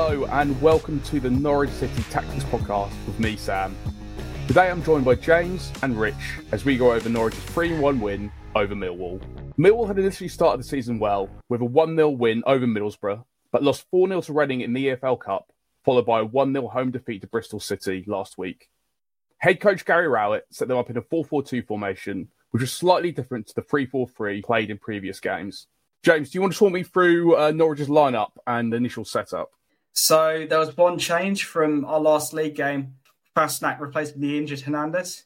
Hello, and welcome to the Norwich City Tactics Podcast with me, Sam. Today I'm joined by James and Rich as we go over Norwich's 3 1 win over Millwall. Millwall had initially started the season well with a 1 0 win over Middlesbrough, but lost 4 0 to Reading in the EFL Cup, followed by a 1 0 home defeat to Bristol City last week. Head coach Gary Rowett set them up in a 4 4 2 formation, which was slightly different to the 3 4 3 played in previous games. James, do you want to talk me through uh, Norwich's lineup and initial setup? So there was one change from our last league game. Fassnacht replacing the injured Hernandez.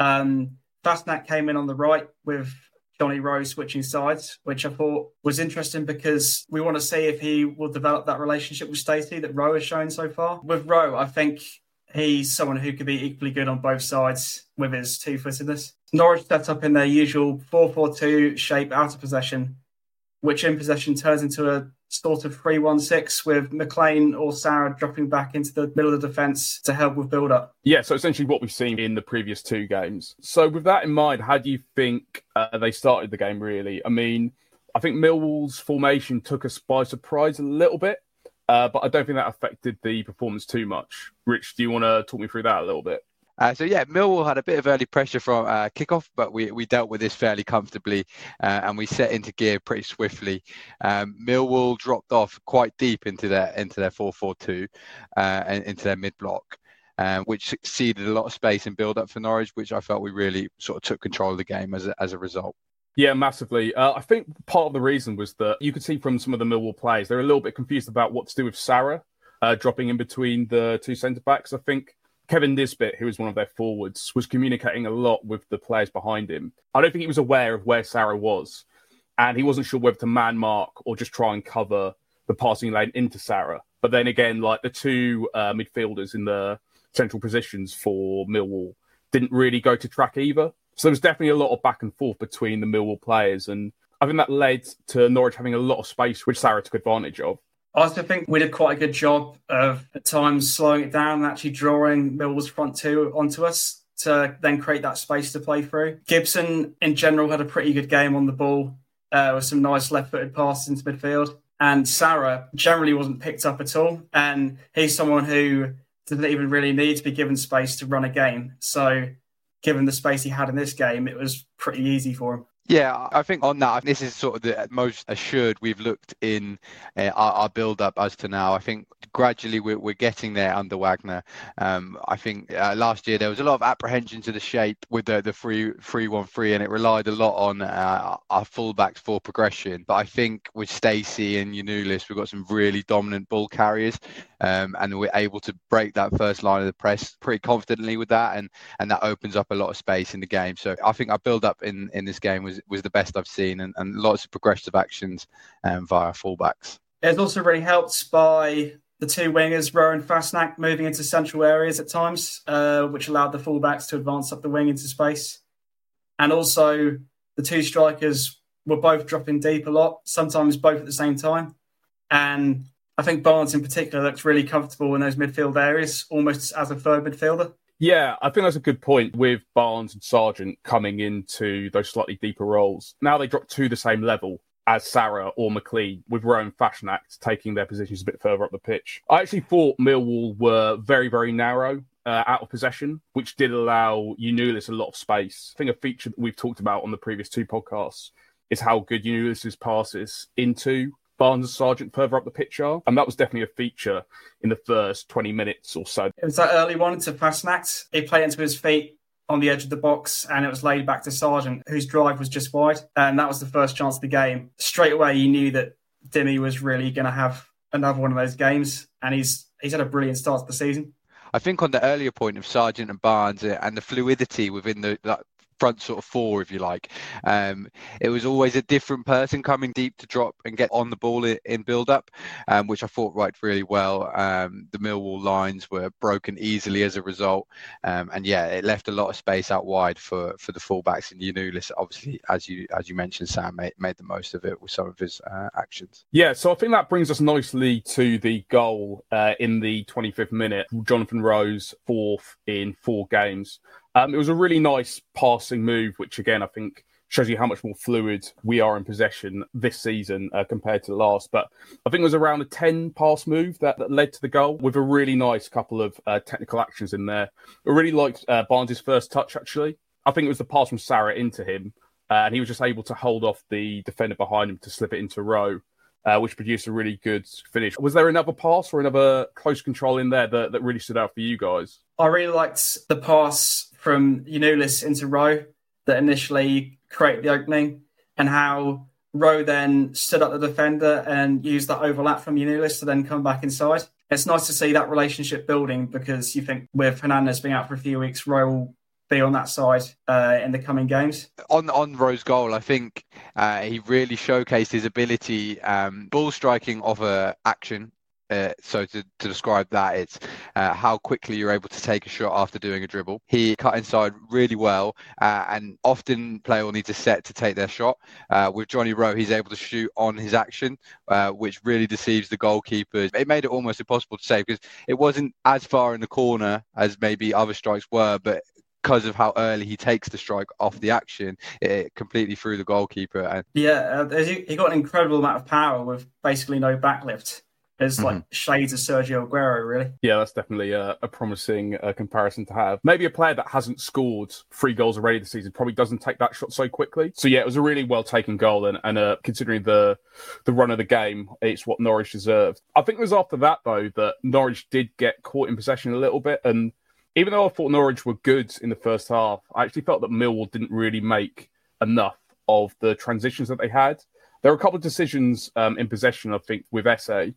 Um, Fassnacht came in on the right with Johnny Rowe switching sides, which I thought was interesting because we want to see if he will develop that relationship with Stacey that Rowe has shown so far. With Rowe, I think he's someone who could be equally good on both sides with his two footedness. Norwich set up in their usual 4 4 2 shape out of possession which in possession turns into a sort of 3-1-6 with McLean or Sara dropping back into the middle of the defence to help with build-up. Yeah, so essentially what we've seen in the previous two games. So with that in mind, how do you think uh, they started the game really? I mean, I think Millwall's formation took us by surprise a little bit, uh, but I don't think that affected the performance too much. Rich, do you want to talk me through that a little bit? Uh, so yeah, Millwall had a bit of early pressure from uh, kickoff, but we, we dealt with this fairly comfortably, uh, and we set into gear pretty swiftly. Um, Millwall dropped off quite deep into their into their four four two, uh, and into their mid block. Um, which ceded a lot of space and build up for Norwich, which I felt we really sort of took control of the game as a, as a result. Yeah, massively. Uh, I think part of the reason was that you could see from some of the Millwall players, they're a little bit confused about what to do with Sara uh, dropping in between the two centre backs. I think Kevin Nisbet, who was one of their forwards, was communicating a lot with the players behind him. I don't think he was aware of where Sara was, and he wasn't sure whether to man mark or just try and cover the passing lane into Sara. But then again, like the two uh, midfielders in the central positions for Millwall didn't really go to track either. So there was definitely a lot of back and forth between the Millwall players, and I think that led to Norwich having a lot of space, which Sara took advantage of. I also think we did quite a good job of at times slowing it down and actually drawing Millwall's front two onto us to then create that space to play through. Gibson, in general, had a pretty good game on the ball uh, with some nice left footed passes into midfield. And Sara generally wasn't picked up at all. And he's someone who didn't even really need to be given space to run a game. So, given the space he had in this game, it was pretty easy for him. Yeah, I think on that, this is sort of the most assured we've looked in uh, our, our build up as to now. I think gradually we're, we're getting there under Wagner. Um, I think uh, last year there was a lot of apprehension to the shape with the, the free, free one free, and it relied a lot on uh, our fullbacks for progression. But I think with Stacey and Giannoulis, we've got some really dominant ball carriers, um, and we're able to break that first line of the press pretty confidently with that, and, and that opens up a lot of space in the game. So I think our build up in, in this game was was was the best I've seen, and, and lots of progressive actions um, via fullbacks. It's also really helped by the two wingers, Rowan and Fassnacht, moving into central areas at times, uh, which allowed the fullbacks to advance up the wing into space. And also, the two strikers were both dropping deep a lot, sometimes both at the same time. And I think Barnes in particular looks really comfortable in those midfield areas, almost as a third midfielder. Yeah, I think that's a good point with Barnes and Sargent coming into those slightly deeper roles. Now they drop to the same level as Sara or McLean, with Rowan Fassnacht taking their positions a bit further up the pitch. I actually thought Millwall were very, very narrow uh, out of possession, which did allow Giannoulis a lot of space. I think a feature that we've talked about on the previous two podcasts is how good Giannoulis's passes into Barnes and Sargent further up the pitch are. And that was definitely a feature in the first 20 minutes or so. It was that early one to Fassnacht. He played into his feet on the edge of the box and it was laid back to Sargent, whose drive was just wide. And that was the first chance of the game. Straight away, you knew that Dimmy was really going to have another one of those games. And he's he's had a brilliant start to the season. I think on the earlier point of Sargent and Barnes uh, and the fluidity within the front sort of four, if you like. Um, it was always a different person coming deep to drop and get on the ball in, build up, um, which I thought worked really well. Um, the Millwall lines were broken easily as a result, um, and yeah, it left a lot of space out wide for for the fullbacks. And Giannoulis, obviously, as you as you mentioned, Sam made, made the most of it with some of his uh, actions. Yeah, so I think that brings us nicely to the goal uh, in the 25th minute. Jonathan Rowe's fourth in four games. Um, it was a really nice passing move, which again I think shows you how much more fluid we are in possession this season uh, compared to last. But I think it was around a 10 pass move that, that led to the goal with a really nice couple of uh, technical actions in there. I really liked uh, Barnes' first touch, actually. I think it was the pass from Sara into him, uh, and he was just able to hold off the defender behind him to slip it into Rowe. Uh, which produced a really good finish. Was there another pass or another close control in there that, that really stood out for you guys? I really liked the pass from Giannoulis into Rowe that initially created the opening and how Rowe then stood up the defender and used that overlap from Giannoulis to then come back inside. It's nice to see that relationship building because you think with Hernandez being out for a few weeks, Rowe will be on that side uh, in the coming games. On on Rowe's goal, I think uh, he really showcased his ability, um, ball striking of a action uh, so to, to describe that, it's uh, how quickly you're able to take a shot after doing a dribble. He cut inside really well, uh, and often player will need to set to take their shot. Uh, with Johnny Rowe, he's able to shoot on his action, uh, which really deceives the goalkeepers. It made it almost impossible to save because it wasn't as far in the corner as maybe other strikes were, but because of how early he takes the strike off the action, it completely threw the goalkeeper. And yeah, uh, he got an incredible amount of power with basically no backlift. It's like mm-hmm. shades of Sergio Aguero, really. Yeah, that's definitely a, a promising uh, comparison to have. Maybe a player that hasn't scored three goals already this season probably doesn't take that shot so quickly. So yeah, it was a really well taken goal, and, and uh, considering the the run of the game, it's what Norwich deserved. I think it was after that though that Norwich did get caught in possession a little bit, and even though I thought Norwich were good in the first half, I actually felt that Millwall didn't really make enough of the transitions that they had. There were a couple of decisions um, in possession, I think, with SA.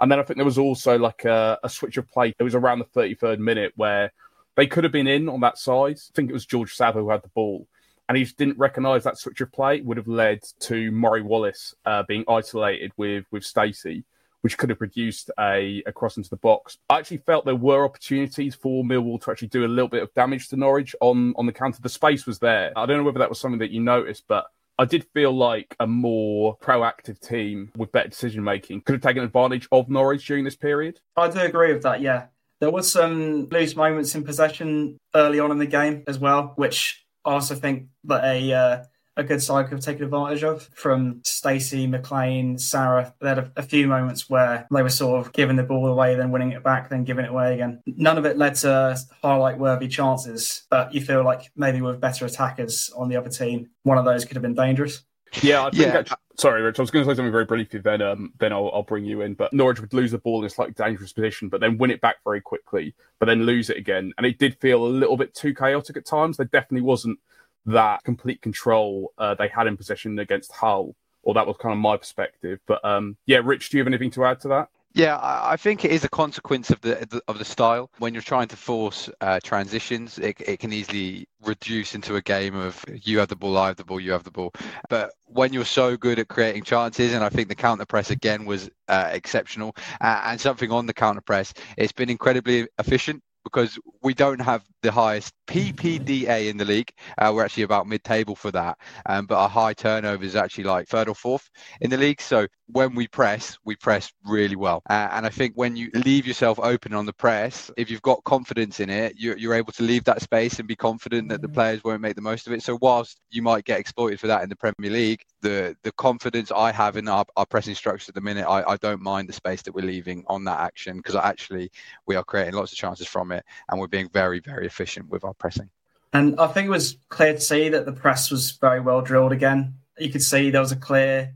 And then I think there was also like a, a switch of play. It was around the 33rd minute where they could have been in on that side. I think it was George Saville who had the ball. And he didn't recognise that switch of play would have led to Murray Wallace uh, being isolated with with Stacey, which could have produced a, a cross into the box. I actually felt there were opportunities for Millwall to actually do a little bit of damage to Norwich on, on the counter. The space was there. I don't know whether that was something that you noticed, but I did feel like a more proactive team with better decision making could have taken advantage of Norwich during this period. I do agree with that, yeah. There was some loose moments in possession early on in the game as well, which I also think that a uh, a good side could have taken advantage of from Stacey, McLean, Sara. They had a, a, few moments where they were sort of giving the ball away, then winning it back, then giving it away again. None of it led to highlight worthy chances, but you feel like maybe with better attackers on the other team, one of those could have been dangerous. Yeah, I think. Yeah. I, sorry, Rich. I was going to say something very briefly. Then, um, then I'll, I'll bring you in. But Norwich would lose the ball in a slightly dangerous position, but then win it back very quickly, but then lose it again. And it did feel a little bit too chaotic at times. There definitely wasn't that complete control uh, they had in possession against Hull, or that was kind of my perspective. But um, yeah, Rich, do you have anything to add to that? Yeah, I think it is a consequence of the of the style. When you're trying to force uh, transitions, it, it can easily reduce into a game of you have the ball, I have the ball, you have the ball. But when you're so good at creating chances, and I think the counter press again was uh, exceptional, uh, and something on the counter press, it's been incredibly efficient because we don't have the highest PPDA in the league. Uh, we're actually about mid-table for that, um, but our high turnover is actually like third or fourth in the league. So when we press, we press really well. Uh, and I think when you leave yourself open on the press, if you've got confidence in it, you're, you're able to leave that space and be confident that the players won't make the most of it. So whilst you might get exploited for that in the Premier League, the the confidence I have in our, our pressing structure at the minute, I, I don't mind the space that we're leaving on that action because actually we are creating lots of chances from it and we're being very, very efficient with our pressing. And I think it was clear to see that the press was very well drilled again. You could see there was a clear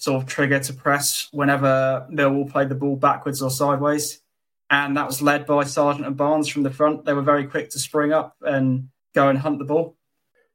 sort of trigger to press whenever Millwall played the ball backwards or sideways. And that was led by Sargent and Barnes from the front. They were very quick to spring up and go and hunt the ball.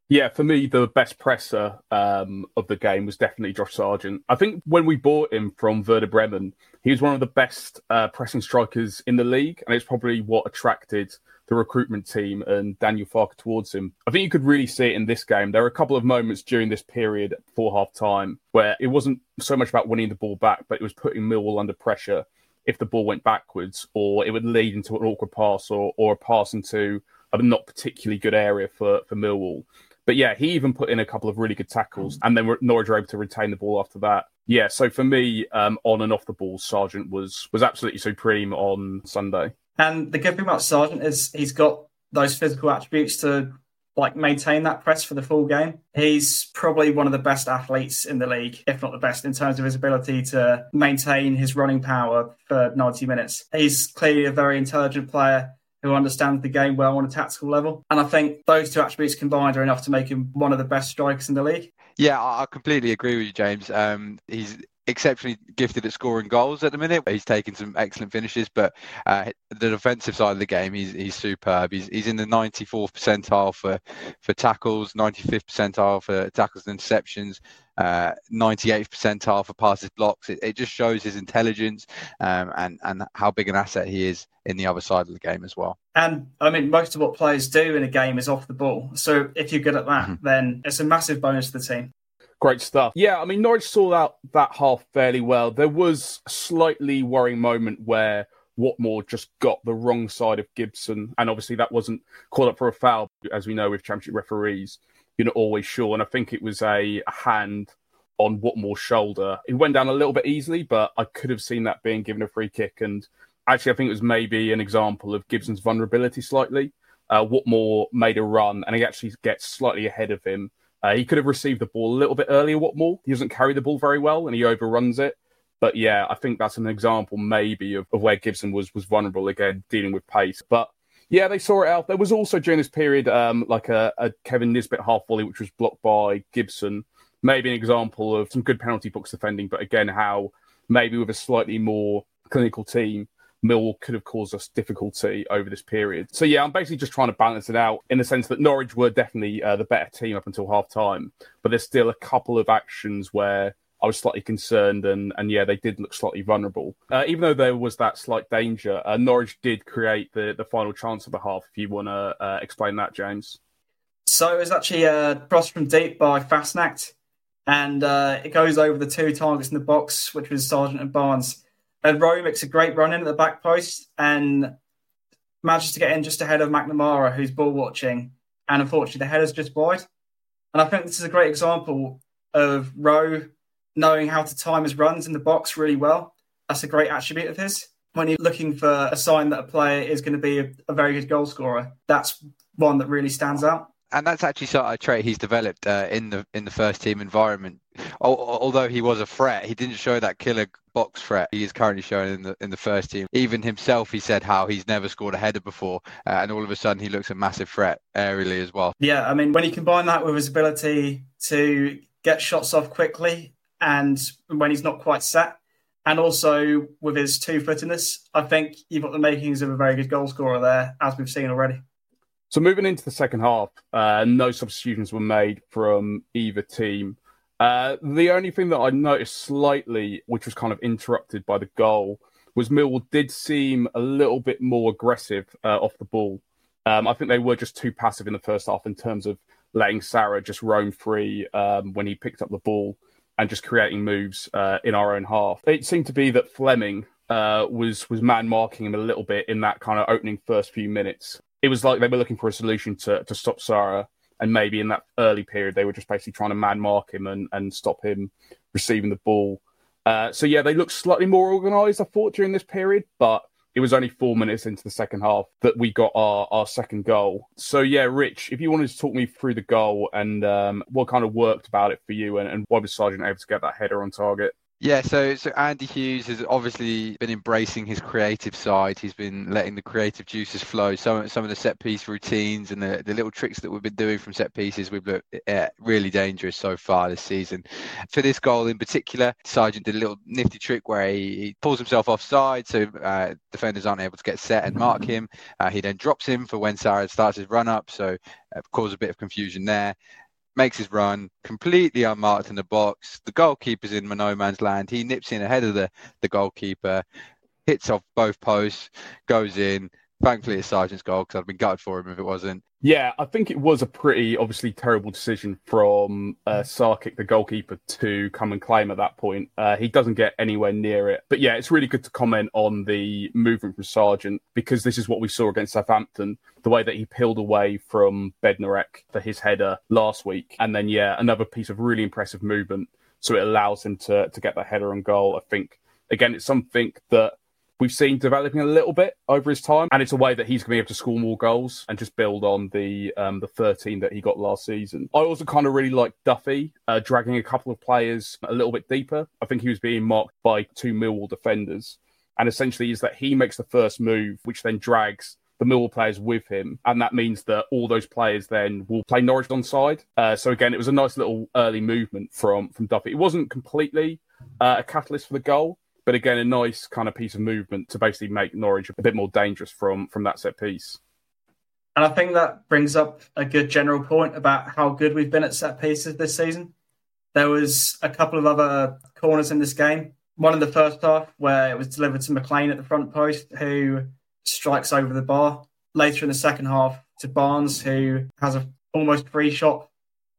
Yeah, for me, the best presser um, of the game was definitely Josh Sargent. I think when we bought him from Werder Bremen, he was one of the best uh, pressing strikers in the league, and it's probably what attracted the recruitment team and Daniel Farke towards him. I think you could really see it in this game. There were a couple of moments during this period before half time where it wasn't so much about winning the ball back, but it was putting Millwall under pressure if the ball went backwards, or it would lead into an awkward pass or, or a pass into a not particularly good area for, for Millwall. But yeah, he even put in a couple of really good tackles, and then Norwich were able to retain the ball after that. Yeah, so for me, um, on and off the ball, Sargent was was absolutely supreme on Sunday. And the good thing about Sargent is he's got those physical attributes to like maintain that press for the full game. He's probably one of the best athletes in the league, if not the best, in terms of his ability to maintain his running power for 90 minutes. He's clearly a very intelligent player who understands the game well on a tactical level. And I think those two attributes combined are enough to make him one of the best strikers in the league. Yeah, I completely agree with you, James. Um, he's exceptionally gifted at scoring goals at the minute. He's taken some excellent finishes, but uh, the defensive side of the game, he's he's superb. He's he's in the 94th percentile for for tackles, 95th percentile for tackles and interceptions, uh, 98th percentile for passes blocks. It, it just shows his intelligence um, and and how big an asset he is in the other side of the game as well. And I mean, most of what players do in a game is off the ball. So if you're good at that, mm-hmm. then it's a massive bonus to the team. Great stuff. Yeah, I mean, Norwich saw out that half fairly well. There was a slightly worrying moment where Watmore just got the wrong side of Gibson, and obviously that wasn't called up for a foul. As we know with Championship referees, you're not always sure. And I think it was a, hand on Watmore's shoulder. It went down a little bit easily, but I could have seen that being given a free kick. And actually, I think it was maybe an example of Gibson's vulnerability slightly. Uh, Watmore made a run, and he actually gets slightly ahead of him uh, he could have received the ball a little bit earlier, Watmore. He doesn't carry the ball very well and he overruns it. But yeah, I think that's an example maybe of, of where Gibson was was vulnerable again, dealing with pace. But yeah, they saw it out. There was also during this period um, like a, a Kevin Nisbet half volley, which was blocked by Gibson. Maybe an example of some good penalty box defending, but again, how maybe with a slightly more clinical team, Millwall could have caused us difficulty over this period. So yeah, I'm basically just trying to balance it out in the sense that Norwich were definitely uh, the better team up until half time, but there's still a couple of actions where I was slightly concerned, and and yeah, they did look slightly vulnerable. Uh, even though there was that slight danger, uh, Norwich did create the the final chance of the half. If you want to uh, explain that, James. So it was actually a cross from deep by Fassnacht, and uh, it goes over the two targets in the box, which was Sargent and Barnes. And Rowe makes a great run in at the back post and manages to get in just ahead of McNamara, who's ball watching. And unfortunately, the header's just wide. And I think this is a great example of Rowe knowing how to time his runs in the box really well. That's a great attribute of his. When you're looking for a sign that a player is going to be a, a very good goal scorer, that's one that really stands out and that's actually sort of a trait he's developed uh, in the in the first team environment. Although he was a threat, he didn't show that killer box threat he is currently showing in the in the first team. Even himself, he said how he's never scored a header before, uh, and all of a sudden he looks a massive threat aerially as well. Yeah, I mean when you combine that with his ability to get shots off quickly, and when he's not quite set, and also with his two-footedness, I think you've got the makings of a very good goal scorer there, as we've seen already. So moving into the second half, uh, no substitutions were made from either team. Uh, the only thing that I noticed slightly, which was kind of interrupted by the goal, was Millwall did seem a little bit more aggressive uh, off the ball. Um, I think they were just too passive in the first half in terms of letting Sara just roam free um, when he picked up the ball and just creating moves uh, in our own half. It seemed to be that Flemming uh, was was man marking him a little bit in that kind of opening first few minutes it was like they were looking for a solution to to stop Sara, and maybe in that early period they were just basically trying to man mark him and and stop him receiving the ball. Uh, so yeah, they looked slightly more organised, I thought, during this period, but it was only four minutes into the second half that we got our, our second goal. So yeah, Rich, if you wanted to talk me through the goal and um, what kind of worked about it for you, and, and why was Sargent able to get that header on target? Yeah, so so Andy Hughes has obviously been embracing his creative side. He's been letting the creative juices flow. Some some of the set piece routines and the, the little tricks that we've been doing from set pieces, we've looked uh, really dangerous so far this season. For this goal in particular, Sargent did a little nifty trick where he, he pulls himself offside, so uh, defenders aren't able to get set and mark him. Uh, he then drops him for when Sara starts his run up, so uh, cause a bit of confusion there makes his run completely unmarked in the box. The goalkeeper's in no man's land. He nips in ahead of the, the goalkeeper, hits off both posts, goes in. Thankfully, it's Sargent's goal because I'd been gutted for him if it wasn't. Yeah, I think it was a pretty obviously terrible decision from uh, Sarkic, the goalkeeper, to come and claim at that point. Uh, he doesn't get anywhere near it. But yeah, it's really good to comment on the movement from Sargent because this is what we saw against Southampton the way that he peeled away from Bednarek for his header last week. And then, yeah, another piece of really impressive movement. So it allows him to, to get that header on goal. I think, again, it's something that we've seen developing a little bit over his time, and it's a way that he's going to be able to score more goals and just build on the um, the 13 that he got last season. I also kind of really like Duffy uh, dragging a couple of players a little bit deeper. I think he was being marked by two Millwall defenders, and essentially is that he makes the first move, which then drags the Millwall players with him, and that means that all those players then will play Norwich on side. Uh, so again, it was a nice little early movement from from Duffy. It wasn't completely uh, a catalyst for the goal, but again, a nice kind of piece of movement to basically make Norwich a bit more dangerous from from that set piece. And I think that brings up a good general point about how good we've been at set pieces this season. There was a couple of other corners in this game. One in the first half where it was delivered to McLean at the front post, who strikes over the bar. Later in the second half, to Barnes, who has a almost free shot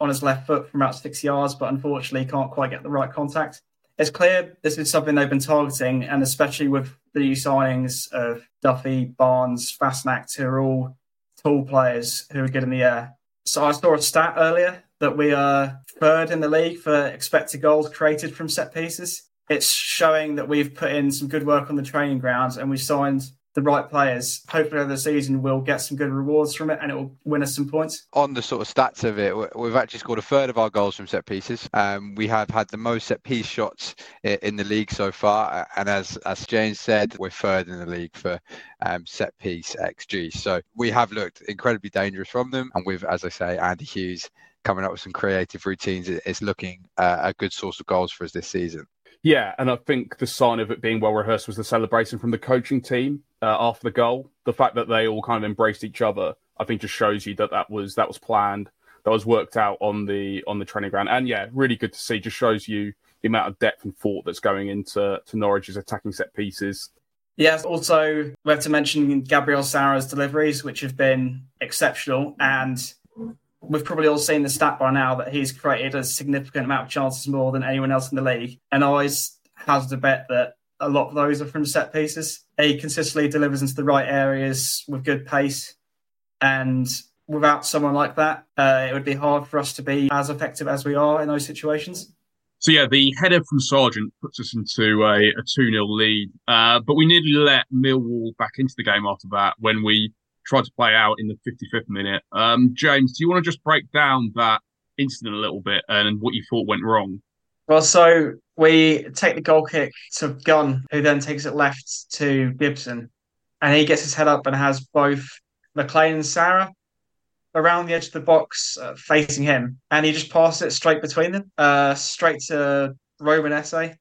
on his left foot from about six yards, but unfortunately can't quite get the right contact. It's clear this is something they've been targeting, and especially with the signings of Duffy, Barnes, Fassnacht, who are all tall players who are good in the air. So I saw a stat earlier that we are third in the league for expected goals created from set pieces. It's showing that we've put in some good work on the training grounds and we signed the right players, hopefully over the season we'll get some good rewards from it and it will win us some points. On the sort of stats of it, we've actually scored a third of our goals from set pieces. Um, we have had the most set piece shots in the league so far, and as as James said, we're third in the league for um, set piece XG. So we have looked incredibly dangerous from them, and with, as I say, Andy Hughes coming up with some creative routines, it's looking uh, a good source of goals for us this season. Yeah, and I think the sign of it being well rehearsed was the celebration from the coaching team uh, after the goal. The fact that they all kind of embraced each other, I think, just shows you that that was that was planned, that was worked out on the on the training ground. And yeah, really good to see. Just shows you the amount of depth and thought that's going into to Norwich's attacking set pieces. Yes, also we have to mention Gabriel Sara's deliveries, which have been exceptional, and we've probably all seen the stat by now that he's created a significant amount of chances more than anyone else in the league. And I always hazard a bet that a lot of those are from set pieces. He consistently delivers into the right areas with good pace. And without someone like that, uh, it would be hard for us to be as effective as we are in those situations. So yeah, the header from Sargent puts us into a, a 2-0 lead. Uh, but we nearly let Millwall back into the game after that when we tried to play out in the 55th minute. Um, James, do you want to just break down that incident a little bit and what you thought went wrong? Well, so we take the goal kick to Gunn, who then takes it left to Gibson, and he gets his head up and has both McLean and Sara around the edge of the box uh, facing him, and he just passes it straight between them, uh, straight to Romain Esse,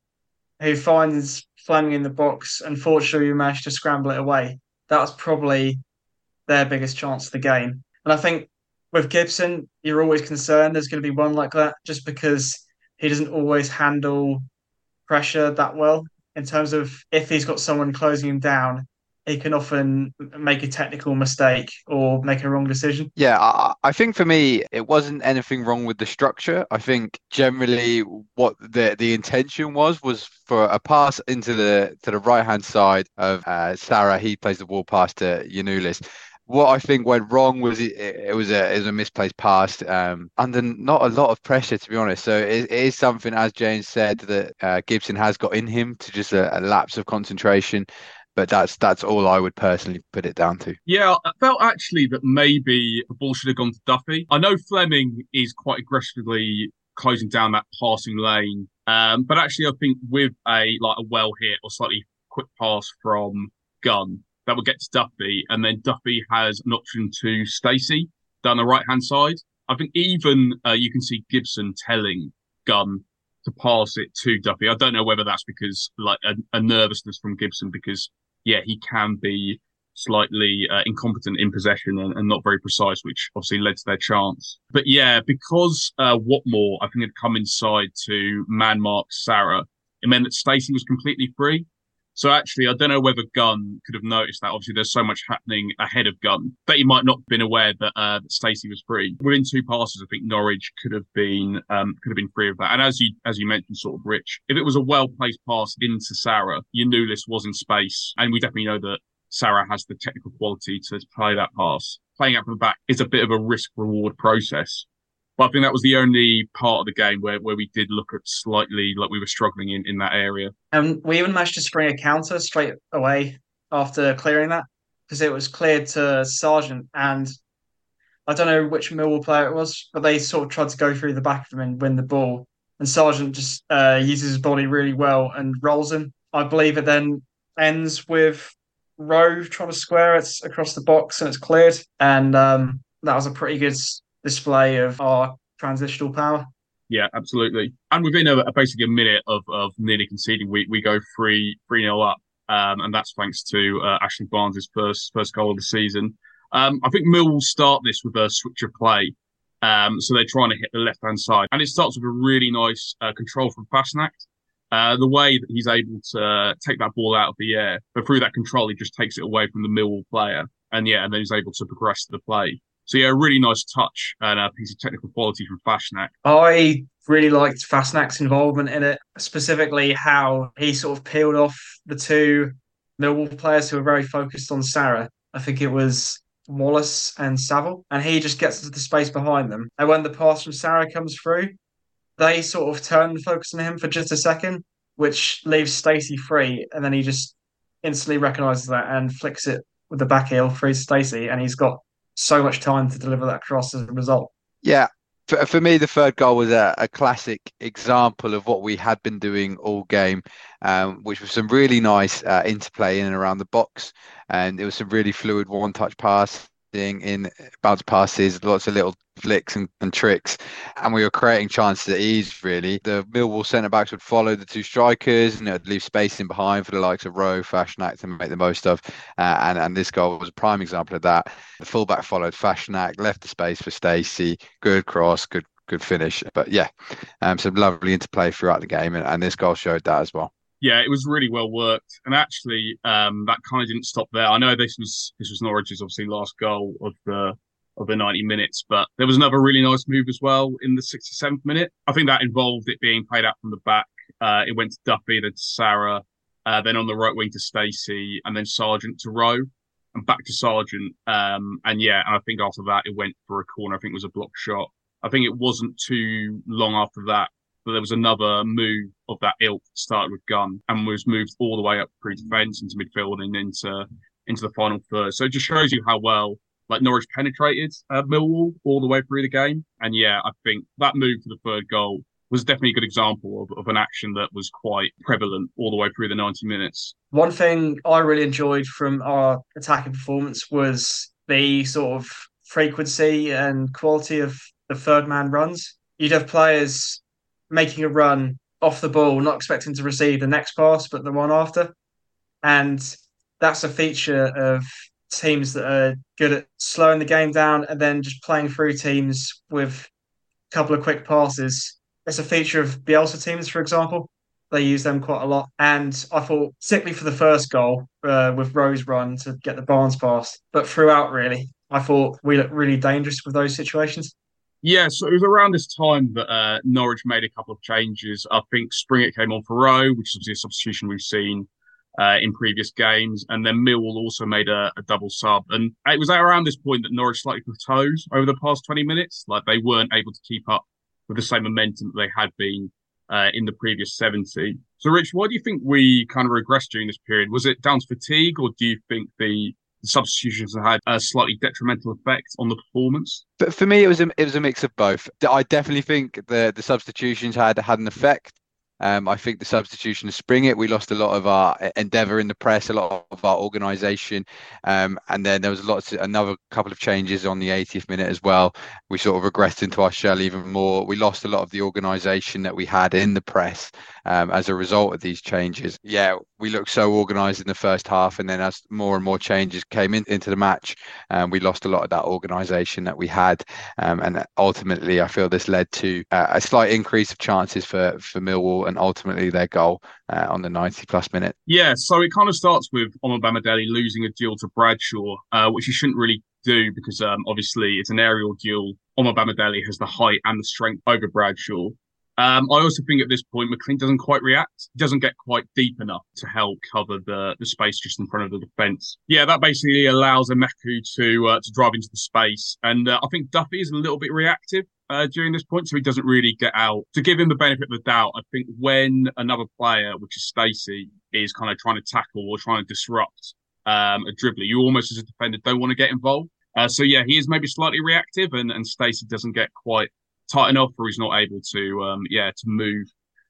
who finds Flemming in the box. Unfortunately, we managed to scramble it away. That was probably their biggest chance of the game, and I think with Gibson, you're always concerned there's going to be one like that, just because he doesn't always handle pressure that well in terms of if he's got someone closing him down he can often make a technical mistake or make a wrong decision. Yeah, I, think for me, it wasn't anything wrong with the structure. I think generally what the the intention was was for a pass into the to the right hand side of uh, Sara. He plays the ball pass to Giannoulis what I think went wrong was it, it was a it was a misplaced pass um, under not a lot of pressure to be honest. So it, it is something, as James said, that uh, Gibson has got in him to just a, a, lapse of concentration. But that's that's all I would personally put it down to. Yeah, I felt actually that maybe the ball should have gone to Duffy. I know Flemming is quite aggressively closing down that passing lane, um, but actually I think with a like a well hit or slightly quick pass from Gunn, that will get to Duffy, and then Duffy has an option to Stacey down the right hand side. I think even uh, you can see Gibson telling Gunn to pass it to Duffy. I don't know whether that's because like a, a nervousness from Gibson because yeah he can be slightly uh, incompetent in possession and, and, not very precise, which obviously led to their chance. But yeah, because uh, Watmore I think had come inside to man mark Sara, it meant that Stacey was completely free. So actually, I don't know whether Gunn could have noticed that. Obviously, there's so much happening ahead of Gunn, that he might not have been aware that, uh, Stacey was free. Within two passes, I think Norwich could have been um, could have been free of that. And as you as you mentioned, sort of Rich, if it was a well placed pass into Sara, Giannoulis was in space, and we definitely know that Sara has the technical quality to play that pass. Playing out from the back is a bit of a risk reward process. But I think that was the only part of the game where, where we did look at slightly like we were struggling in, in that area. And we even managed to spring a counter straight away after clearing that because it was cleared to Sargent and I don't know which Millwall player it was, but they sort of tried to go through the back of him and win the ball. And Sargent just uh, uses his body really well and rolls him. I believe it then ends with Rowe trying to square it across the box and it's cleared. And um, that was a pretty good display of our transitional power. Yeah, absolutely. And within a, basically a minute of, of nearly conceding, we, we go three three nil up, um, and that's thanks to uh, Ashley Barnes' first first goal of the season. Um, I think Mill will start this with a switch of play. Um, so they're trying to hit the left hand side, and it starts with a really nice uh, control from Fassnacht. Uh, the way that he's able to take that ball out of the air, but through that control, he just takes it away from the Millwall player, and yeah, and then he's able to progress the play. So yeah, a really nice touch and a piece of technical quality from Fassnacht. I really liked Fassnacht's involvement in it, specifically how he sort of peeled off the two Millwall players who were very focused on Sara. I think it was Wallace and Saville, and he just gets into the space behind them. And when the pass from Sara comes through, they sort of turn the focus on him for just a second, which leaves Stacey free, and then he just instantly recognises that and flicks it with the back heel to Stacey, and he's got so much time to deliver that cross as a result. Yeah. For, for me, the third goal was a, a classic example of what we had been doing all game, um, which was some really nice uh, interplay in and around the box. And it was some really fluid one touch pass in bounce passes, lots of little flicks and, and, tricks, and we were creating chances at ease. Really, the Millwall centre backs would follow the two strikers, and it would leave space in behind for the likes of Rowe, Fassnacht to make the most of. Uh, and and this goal was a prime example of that. The fullback followed Fassnacht, left the space for Stacey. Good cross, good good finish. But yeah, um, some lovely interplay throughout the game, and, and this goal showed that as well yeah, it was really well worked, and actually, um, that kind of didn't stop there. I know this was this was Norwich's obviously last goal of the of the 90 minutes, but there was another really nice move as well in the 67th minute. I think that involved it being played out from the back. Uh, it went to Duffy, then to Sara, uh, then on the right wing to Stacey, and then Sargent to Rowe, and back to Sargent. Um, and yeah, and I think after that it went for a corner. I think it was a block shot. I think it wasn't too long after that but there was another move of that ilk started with Gunn and was moved all the way up through defence into midfield and into into the final third. So it just shows you how well like Norwich penetrated uh, Millwall all the way through the game. And yeah, I think that move for the third goal was definitely a good example of, of an action that was quite prevalent all the way through the 90 minutes. One thing I really enjoyed from our attacking performance was the sort of frequency and quality of the third man runs. You'd have players making a run off the ball, not expecting to receive the next pass, but the one after. And that's a feature of teams that are good at slowing the game down and then just playing through teams with a couple of quick passes. It's a feature of Bielsa teams, for example. They use them quite a lot. And I thought, particularly for the first goal uh, with Rowe's run to get the Barnes pass, but throughout, really, I thought we looked really dangerous with those situations. Yeah, so it was around this time that uh, Norwich made a couple of changes. I think Springett came on for Rowe, which is a substitution we've seen uh, in previous games, and then Millwall also made a, a, double sub. And it was around this point that Norwich slightly plateaued over the past 20 minutes. Like they weren't able to keep up with the same momentum that they had been uh, in the previous 70. So, Rich, why do you think we kind of regressed during this period? Was it down to fatigue, or do you think the the substitutions had a slightly detrimental effect on the performance? But for me, it was a, it was a mix of both. I definitely think the the substitutions had had an effect. Um, I think the substitution of Springett, we lost a lot of our endeavour in the press, a lot of our organisation, um, and then there was lots of, another couple of changes on the 80th minute as well. We sort of regressed into our shell even more. We lost a lot of the organisation that we had in the press um, as a result of these changes. Yeah, we looked so organised in the first half, and then as more and more changes came in, into the match, um, we lost a lot of that organisation that we had, um, and ultimately, I feel this led to uh, a slight increase of chances for for Millwall, and ultimately their goal uh, on the 90 plus minute. Yeah, so it kind of starts with Omar Omobamidele losing a duel to Bradshaw, uh, which he shouldn't really do because um, obviously it's an aerial duel. Omar Omobamidele has the height and the strength over Bradshaw. Um, I also think at this point McLean doesn't quite react. He doesn't get quite deep enough to help cover the, the space just in front of the defence. Yeah, that basically allows Emakhu to uh, to drive into the space, and uh, I think Duffy is a little bit reactive. Uh, during this point, so he doesn't really get out. To give him the benefit of the doubt, I think when another player, which is Stacey, is kind of trying to tackle or trying to disrupt um, a dribbler, you almost as a defender don't want to get involved. Uh, so yeah, he is maybe slightly reactive, and and Stacey doesn't get quite tight enough, or he's not able to um, yeah to move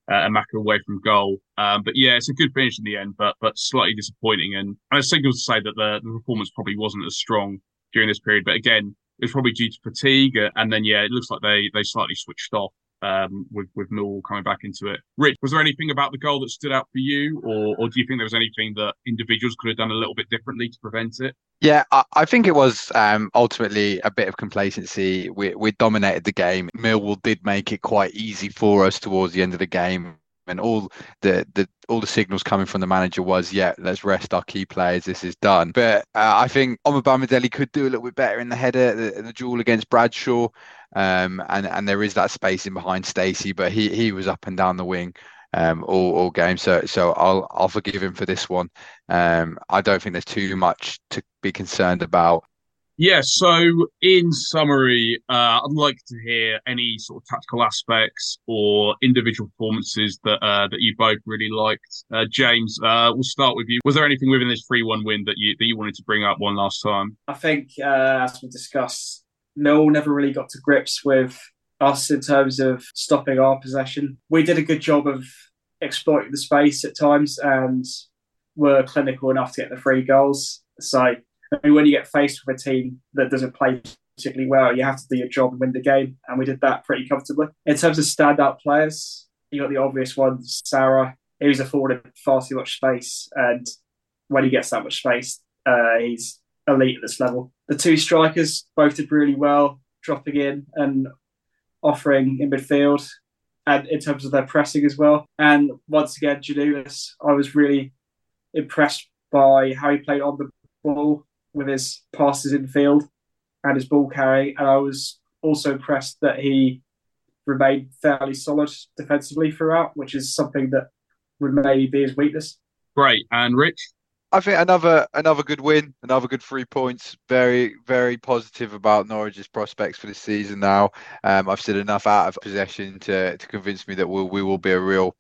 uh, Emakhu away from goal. Um, but yeah, it's a good finish in the end, but but slightly disappointing. And, and it's signals to say that the, the performance probably wasn't as strong during this period. But again, it was probably due to fatigue, uh, and then yeah, it looks like they they slightly switched off um, with with Millwall coming back into it. Rich, was there anything about the goal that stood out for you, or or do you think there was anything that individuals could have done a little bit differently to prevent it? Yeah, I, I think it was um, ultimately a bit of complacency. We we dominated the game. Millwall did make it quite easy for us towards the end of the game and all the the all the signals coming from the manager was, yeah, let's rest our key players. This is done. But uh, I think Omobamidele could do a little bit better in the header, the, the duel against Bradshaw, um, and and there is that space in behind Stacey, but he he was up and down the wing. Um, all, all game. So so I'll I'll forgive him for this one. Um, I don't think there's too much to be concerned about. Yeah, so in summary, uh, I'd like to hear any sort of tactical aspects or individual performances that uh, that you both really liked. Uh, James, uh, we'll start with you. Was there anything within this three-one win that you that you wanted to bring up one last time? I think, uh, as we discussed, Mill never really got to grips with us in terms of stopping our possession. We did a good job of exploiting the space at times and were clinical enough to get the three goals. So I when you get faced with a team that doesn't play particularly well, you have to do your job and win the game. And we did that pretty comfortably. In terms of standout players, you got the obvious ones, Sara. He's afforded far too much space. And when he gets that much space, uh, he's elite at this level. The two strikers both did really well, dropping in and offering in midfield and in terms of their pressing as well. And once again, Giannoulis, I was really impressed by how he played on the ball with his passes in field and his ball carrying. And I was also impressed that he remained fairly solid defensively throughout, which is something that would maybe be his weakness. Great. And Rich? I think another another good win, another good three points. Very very positive about Norwich's prospects for this season. Now, um, I've seen enough out of possession to to convince me that we'll, we will be a real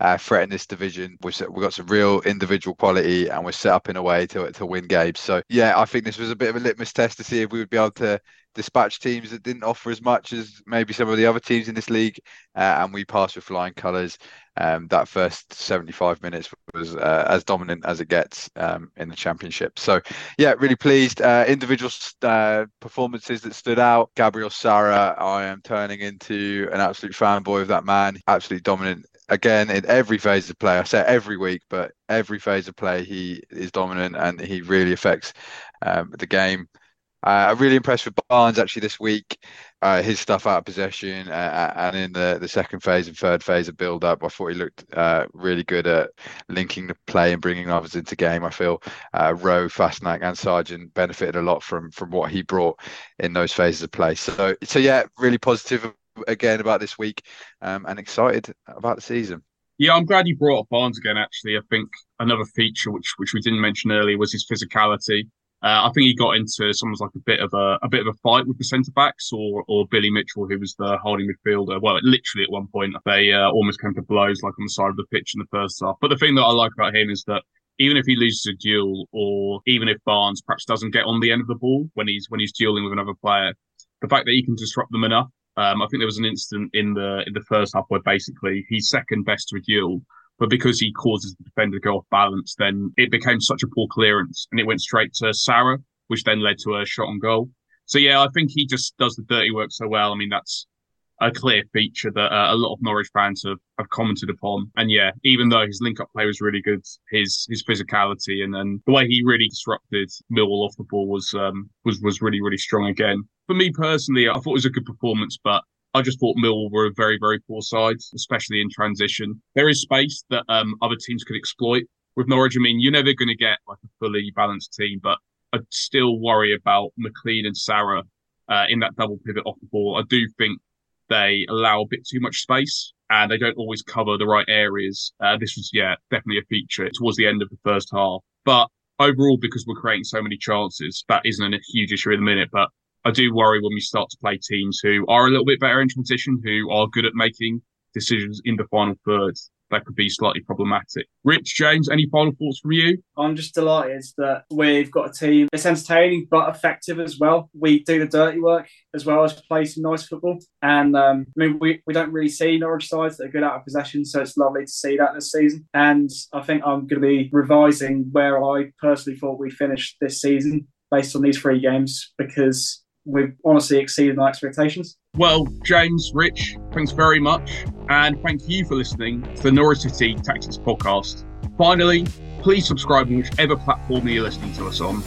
uh, threat in this division. We've, we've got some real individual quality and we're set up in a way to, to win games. So, yeah, I think this was a bit of a litmus test to see if we would be able to dispatch teams that didn't offer as much as maybe some of the other teams in this league. Uh, and we passed with flying colours. Um, that first 75 minutes was uh, as dominant as it gets um, in the championship. So, yeah, really pleased. Uh, individual uh, performances that stood out. Gabriel Sara, I am turning into an absolute fanboy of that man. Absolutely dominant again in every phase of play. I say every week, but every phase of play he is dominant and he really affects um, the game. Uh, I'm really impressed with Barnes actually this week. Uh, his stuff out of possession uh, and in the, the second phase and third phase of build up, I thought he looked uh, really good at linking the play and bringing others into game. I feel uh, Rowe, Fassnacht, and Sargent benefited a lot from from what he brought in those phases of play. So so yeah, really positive again about this week um, and excited about the season. Yeah, I'm glad you brought up Barnes again. Actually, I think another feature which which we didn't mention earlier was his physicality. Uh, I think he got into someone's like a bit of a a bit of a fight with the centre backs or or Billy Mitchell, who was the holding midfielder. Well, literally at one point they uh, almost came to blows, like on the side of the pitch in the first half. But the thing that I like about him is that even if he loses a duel, or even if Barnes perhaps doesn't get on the end of the ball when he's when he's dueling with another player, the fact that he can disrupt them enough um, I think there was an incident in the in the first half where basically he's second best to a duel, but because he causes the defender to go off balance, then it became such a poor clearance and it went straight to Sara, which then led to a shot on goal. So yeah, I think he just does the dirty work so well. I mean, that's a clear feature that uh, a lot of Norwich fans have, have commented upon. And yeah, even though his link up play was really good, his his physicality and, and the way he really disrupted Millwall off the ball was um was was really really strong again for me personally, I thought it was a good performance, but I just thought Millwall were a very, very poor side, especially in transition. There is space that um, other teams could exploit with Norwich. I mean, you're never going to get like a fully balanced team, but I'd still worry about McLean and Sara uh, in that double pivot off the ball. I do think they allow a bit too much space and they don't always cover the right areas. Uh, this was, yeah, definitely a feature towards the end of the first half. But overall, because we're creating so many chances, that isn't a huge issue in the minute. But I do worry when we start to play teams who are a little bit better in transition, who are good at making decisions in the final thirds that could be slightly problematic. Rich, James, any final thoughts from you? I'm just delighted that we've got a team that's entertaining but effective as well. We do the dirty work as well as play some nice football. And um, I mean, we, we don't really see Norwich sides that are good out of possession, so it's lovely to see that this season. And I think I'm going to be revising where I personally thought we'd finish this season based on these three games because we've honestly exceeded my expectations. Well, James, Rich, thanks very much. And thank you for listening to the Norwich City Tactics Podcast. Finally, please subscribe on whichever platform you're listening to us on.